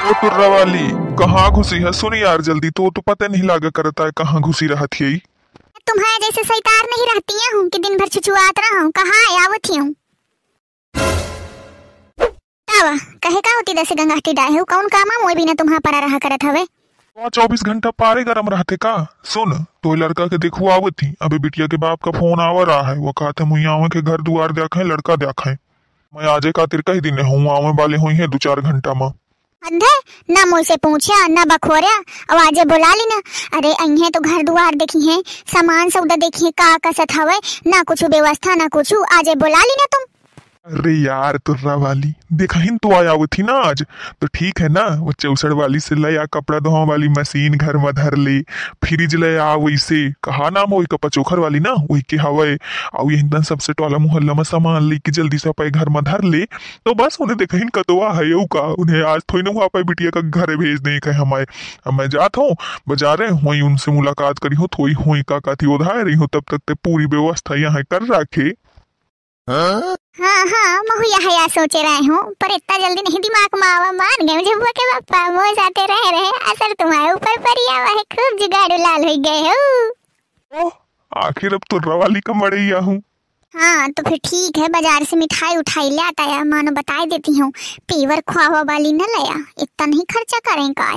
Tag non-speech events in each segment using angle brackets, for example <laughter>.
ओ तुर्रा वाली कहाँ घुसी है? सुन यार जल्दी तो तो पता नहीं लागा करता है कहाँ घुसी रहा थी तुम्हारे जैसे सैतार नहीं रहती हूँ कि दिन भर छुछुआत रहा हूँ कहाँ आवत हूँ कहे का होती दस गंगाटी डाहे हो? कौन कामा? मोई बिना तुम्हारा परा रहा करत हवे। चौबीस घंटा पारे गरम रहते का? सुन तो लड़का के देखो आवत थी अभी बिटिया के बाप का फ़ोन आवा रहा है। वो कहते मुई आवे के घर दुआर देखे लड़का देखे मैं आजे खातिर कही दिन हूँ आवे वाले हुई है दो चार घंटा में। अंधे ना मुझसे पूछा ना बखोरिया। आवाजे बुला ली ना। अरे अहे तो घर दुआर देखी है। सामान सौदा देखी है, का कसत हवे? ना कुछ व्यवस्था, ना कुछ। आजे बुला ली ना तुम। अरे यार, तुर्रा वाली देखा ही तो आया हुई थी ना आज। तो ठीक है ना, वो चौसठ वाली से ले आ, कपड़ा धोने वाली मशीन घर में धर ले, फ्रिज ले आ वैसे कहा नाम वही कपा चोखर वाली ना, वही के हवे और यही सबसे टोला मोहल्ला में सामान ले, के जल्दी से पाए घर में धर ले। तो बस, उन्हें देखा ही कतवा है, यू का। उन्हें आज थोड़ी ना हुआ पाए बिटिया का घर भेज नहीं कहे हमारे अब मैं जात हूँ, बाजारे वही उनसे मुलाकात करी हो थोड़ी हुई का का थी उधार रही हो, तब तक ते पूरी व्यवस्था यहाँ कर रखे। हाँ? हाँ महू यहाँ सोच रहे हूँ पर इतना जल्दी नहीं दिमाग में आवा मान गए मुझे बुआ के पापा मोह जाते रह रहे असर तुम्हारे ऊपर परी आवा है खूब जुगाड़ू लाल हो गए हो। आखिर अब तुर्रा वाली का मड़ैया हूँ। हाँ तो फिर ठीक है बाज़ार से मिठाई उठाई ले आता है मानो बता देती हूँ पीवर खुआ वाली न लया इतना नहीं खर्चा करें का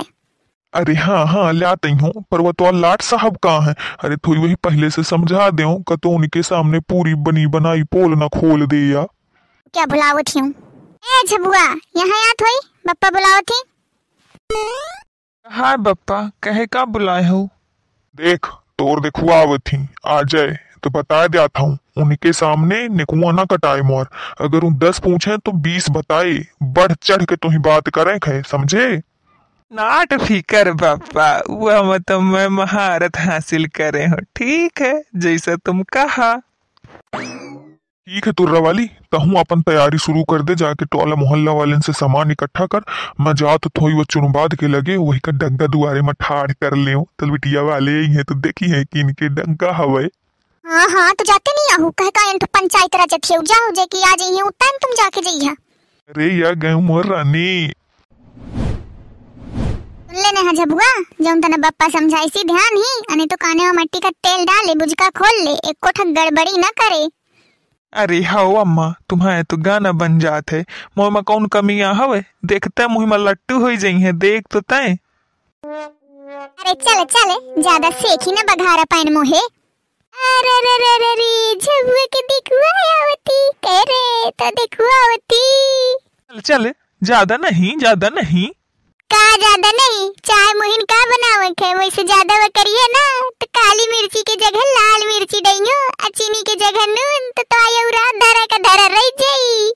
अरे हाँ हाँ लाते ही हूँ पर वो तो लाट साहब कहाँ है? अरे थोड़ी वही पहले से समझा दे का तो उनके सामने पूरी बनी बनाई पोल ना खोल दे या। क्या बुलावत हूँ? ए झबुआ यहाँ आ थोई बप्पा बुलावत थी। हाय बप्पा कहे का बुलाए हो? देख तोर देखुआ आवत थी आ जाए तो बता दिया था हूँ उनके सामने निकुआ ना कटाए मोर। अगर उन दस पूछे तो बीस बताए बढ़ चढ़ के तुम्हें बात करे खे समझे? नाट फिकर बप्पा वह मतलब मैं महारत हासिल करे हूँ। ठीक है जैसा तुम कहा। ठीक है तुर्रा वाली तो हूँ अपन तैयारी शुरू कर दे जाके टोला मोहल्ला वाले से सामान इकट्ठा कर। मैं जा तो थोड़ी वो चुनबाद के लगे वही का डंगा दुआरे में ठाड़ कर ले तो बिटिया वाले ही है तो देखी है कि इनके डंगा हवे। हाँ हाँ तो जाते नहीं आहू कह का तो पंचायत राज जाओ जे कि आ जाइए टाइम तुम जाके जाइए अरे या गए मोर रानी। सुन लेने हा झबुआ। जौन तना बप्पा समझाई सी ध्यान ही अने तो काने में मट्टी का तेल डाले बुझका खोल ले एक कोठक गड़बड़ी न करे। अरे हाओ अम्मा तुम्हारे तो गाना बन जात है। मोह में कौन कमियाँ हवे? देखते मुँह में लट्टू हो जाई है देख तो तय अरे चल चल ज़्यादा सेखी न बघारा पाइन मोहे। अरे रे रे रे रे झबुआ के दिखुआ आवती करे तो दिखुआ आवती। चल चल ज़्यादा नहीं ज़्यादा नहीं। का ज़्यादा नहीं चाय मुहिन का बनावे के वैसे ज़्यादा वो करिए ना तो काली मिर्ची के जगह लाल मिर्ची दइयो आ चीनी के जगह नून तो तो आयुरा धरा का धरा रह जाई।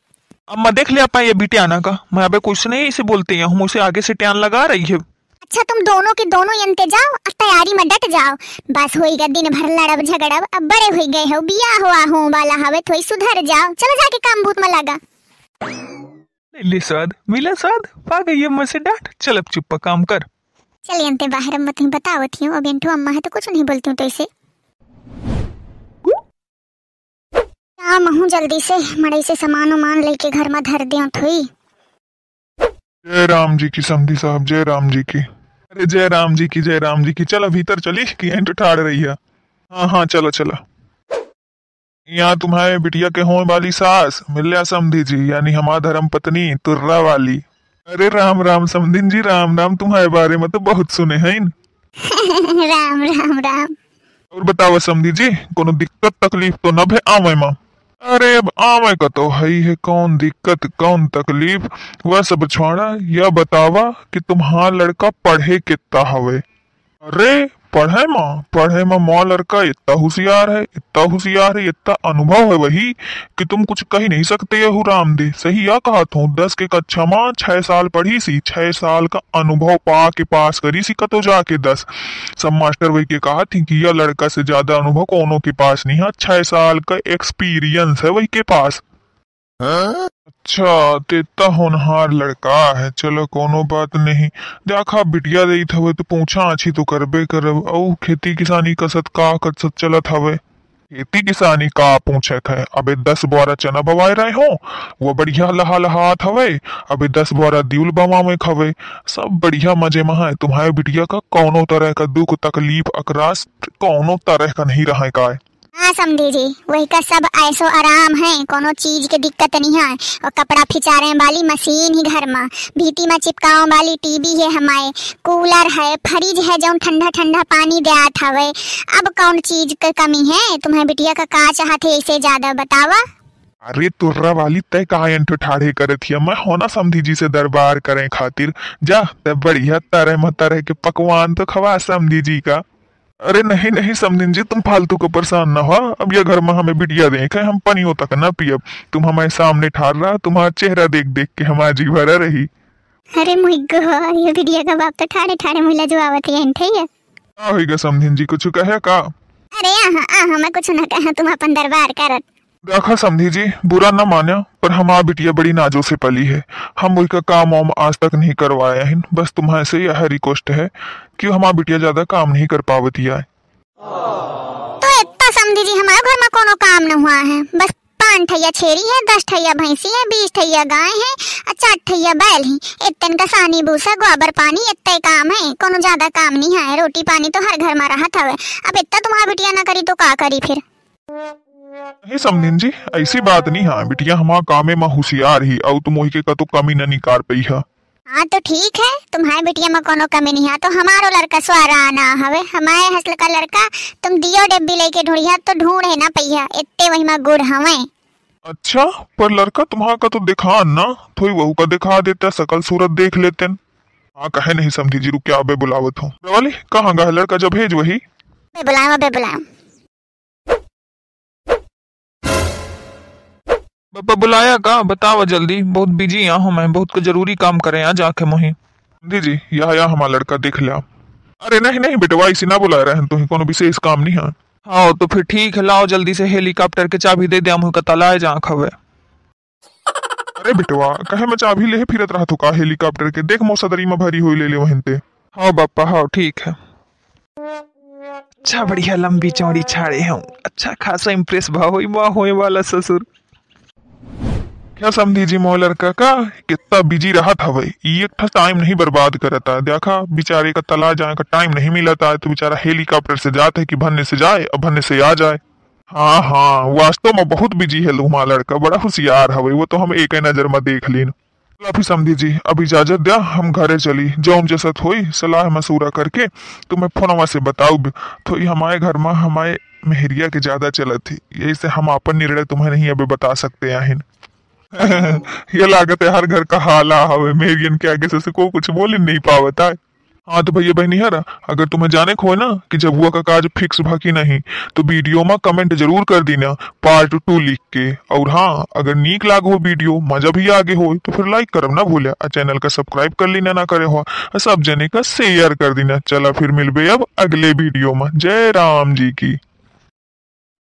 अम्मा देख लिया पाए ये बिटियाना का मैं अबे कुछ नहीं इसे बोलते हैं हम उसे आगे से टैन लगा रही है। अच्छा तुम दोनों के दोनों यंते जाओ और तैयारी में डट जाओ। बस होइगा दिन भर लड़ब झगड़ब अब बड़े हो गए हो बिया हुआ हो वाला हवे थोड़ी सुधर जाओ। चलो जाके काम भूत में लगा। ले स्वाद मिला स्वाद। पा गई अम्मा से डांट। चल अब चुप्पा काम कर। चल यंते बाहर मत बतावत हूँ अब यंटू अम्मा है तो कुछ नहीं बोलती हूँ तो इसे काम हूँ जल्दी से। मड़ई से सामान उमान लेके घर में धर दियो थोई। जय राम जी की समधी साहब जय राम जी की। अरे जय राम जी की जय राम जी की। चलो भीतर चली कि तो ठाड़ रही है। हाँ हाँ चलो चलो। यहाँ तुम्हारे बिटिया के होने वाली सास मिल्या समधी जी यानी हमारा धर्म पत्नी तुर्रा वाली। अरे राम राम समधिन जी राम राम तुम्हारे बारे में तो बहुत सुने हैं <laughs> राम राम राम। और बताओ समधी जी कोनो दिक्कत तकलीफ़ तो न भे आवे माँ? अरे अब आवे का तो है ही है कौन दिक्कत कौन तकलीफ़? वह सब छोड़ा यह बतावा कि तुम्हारा लड़का पढ़े कितना हवे। अरे पढ़े माँ पढ़े माँ माँ लड़का, इतना होशियार है, इतना होशियार है, इतना अनुभव है वही कि तुम कुछ कह नहीं सकते यहू राम दे सही या कहा था दस के कक्षा माँ, छह साल पढ़ी सी, छह साल का अनुभव पा के पास करी सी, कतो जाके दस। सब मास्टर वही के कहा थी कि यह लड़का से ज़्यादा अनुभव कोनो के पास नहीं है? छह साल का एक्सपीरियंस है वही के पास। अच्छा तेता होनहार लड़का है, चलो कोनो बात नहीं। देखा बिटिया दई हवे तो पूछा अच्छी तो करबे करब। औ, खेती किसानी कसत का कसत चलत हवे? खेती किसानी का पूछे है? अबे दस बोरा चना बवाए रहे हो? वो बढ़िया लहा लहात हवे। अबे दस बोरा दिउल बवा में खवे। सब बढ़िया मज़े में है। तुम्हारे बिटिया का कौनो तरह का दुख, तकलीफ़, अकरास, कौनो तरह का नहीं रहा का हाँ समझी जी, वही का सब ऐसो आराम है, कोनो चीज़ के दिक्कत नहीं है। और कपड़ा फिचारे वाली मशीन ही घर में, भीती में चिपकाओ वाली टीवी है हमारे। कूलर है, फ्रिज है जो ठंडा ठंडा पानी देत हवे। अब कौन चीज़ की कमी है? तुम्हें बिटिया का का चाहते इसे ज़्यादा बतावा? अरे तुर्रा वाली तय कहा एंटो ठाढ़े करे थी मैं होना समधी जी से दरबार करे खातिर। जा, ते बढ़िया तरह म तरह के पकवान तो खवा समधी जी का। अरे नहीं नहीं समदिन जी तुम फालतू को परेशान ना हो अब यह घर में हमें बिटिया है हम पनियों तक ना पियब तुम हमारे सामने ठार रहा तुम्हारा चेहरा देख देख के हमारा जी भरा रही। अरे मुइगो ये बिटिया का बाप तो ठाड़े ठाड़े मुला जो आवत है ठीक है होगा समधिन जी कुछ कहे का? अरे आहा आहा मैं कुछ ना कहा तुम अपन दरबार करत। देखा समधी जी, बुरा ना मान्या, पर हमारा बिटिया बड़ी नाजो से पली है। हम वही का काम वाम आज तक नहीं करवाया है। बस तुम्हारे से यह रिक्वेस्ट है कि हमारा बिटिया ज़्यादा काम नहीं कर पावती है तो इतना समझी जी, हमारे घर में कोनो काम न हुआ है। बस पाँच ठैया छेरी है, दस ठैया भैंसी है, बीस ठैया गाय है, और चार ठैया बैल है। इतन का सानी भूसा गोबर पानी, इतना काम है। कोनो ज़्यादा काम नहीं है रोटी पानी तो हर घर में रहा था अब इतना तुम्हारा बिटिया ना करी तो का करी फिर? नहीं समधिन जी ऐसी बात नहीं है। बिटिया हमारा कामे में होशियार ही और तुम वही के तो कमी न निकाल पई है। हाँ तो ठीक है। तुम्हारे बिटिया में कोनो कमी नहीं है। तो हमारो लड़का स्वारा आना हवे। हमारे हसल का लड़का तुम दियो डब्बी लेके ढूंढिया तो ढूंढे ना पैया इतने वही में गुड़ हवे। अच्छा पर लड़का तुम्हारा का तो दिखा ना? थोड़ी वहू का दिखा देता सकल सूरत देख लेते हाँ कहे नहीं समझी जी रुक अबे बुलावत हूँ। वाली कहाँ गा लड़का जब भेज वही? बे बुलाओ बे बुलाओ पापा बुलाया का बताओ जल्दी। बहुत बिज़ी यहाँ हूँ मैं। बहुत को ज़रूरी काम करे यहाँ जाके मोही। जी जी या या हमारा लड़का, देख लिया। अरे नहीं नहीं बेटवा इसी ना बुला रहे हैं। तो कोनो विशेष काम नहीं है। हाँ तो फिर ठीक है, लाओ जल्दी से हेलीकॉप्टर के चाबी दे दे मुँह का तलाए जहाँ खवे अरे बेटवा, कहे मैं चाबी ले फिरत रहा का हेलीकॉप्टर के। देख मौसदरी में भरी हुई ले ले वहीं ते हाँ बापा हाँ ठीक है। अच्छा बढ़िया लंबी चौड़ी छाड़े हूँ। अच्छा खासा इम्प्रेस भाव हुआ होए वाला ससुर। क्या समझी जी मोह लड़का का कितना बिज़ी रहा था भाई। एक था टाइम नहीं बर्बाद करता। देखा, बेचारे का तला जाने का टाइम नहीं मिला था। तो बेचारा हेलीकॉप्टर से जाता है कि भन्ने से जाए और भन्ने से आ जाए। हाँ हाँ वास्तव में बहुत बिज़ी है लुमा लड़का। बड़ा होशियार है वो तो हम एक नज़र में देख लीन फिर समझी जी, अब इजाज़त दिया हम घरे चली। जो हम जैसा थोई सलाह मसूरा करके तुम्हें फोनवा से बताऊ। तो ये हमारे घर में, हमारे मेहरिया के ज़्यादा चलत थी। यही से हम अपन निर्णय तुम्हें नहीं अभी बता सकते हैं। <laughs> ये लागत है हर घर का हाला हवे। मेरियन के आगे से, को कुछ बोल नहीं पावता है हाँ तो भैया बहनी हरा अगर तुम्हें जाने को ना कि जब हुआ का काज फिक्स भाकी नहीं तो वीडियो में कमेंट ज़रूर कर देना पार्ट टू लिख के। और हाँ अगर नीक लाग हो वीडियो मज़ा भी आगे हो तो फिर लाइक करब ना भूले और चैनल का सब्सक्राइब कर लेना ना करे हो सब जने का शेयर कर देना। चला फिर मिलबे अब अगले वीडियो में। जय राम जी की।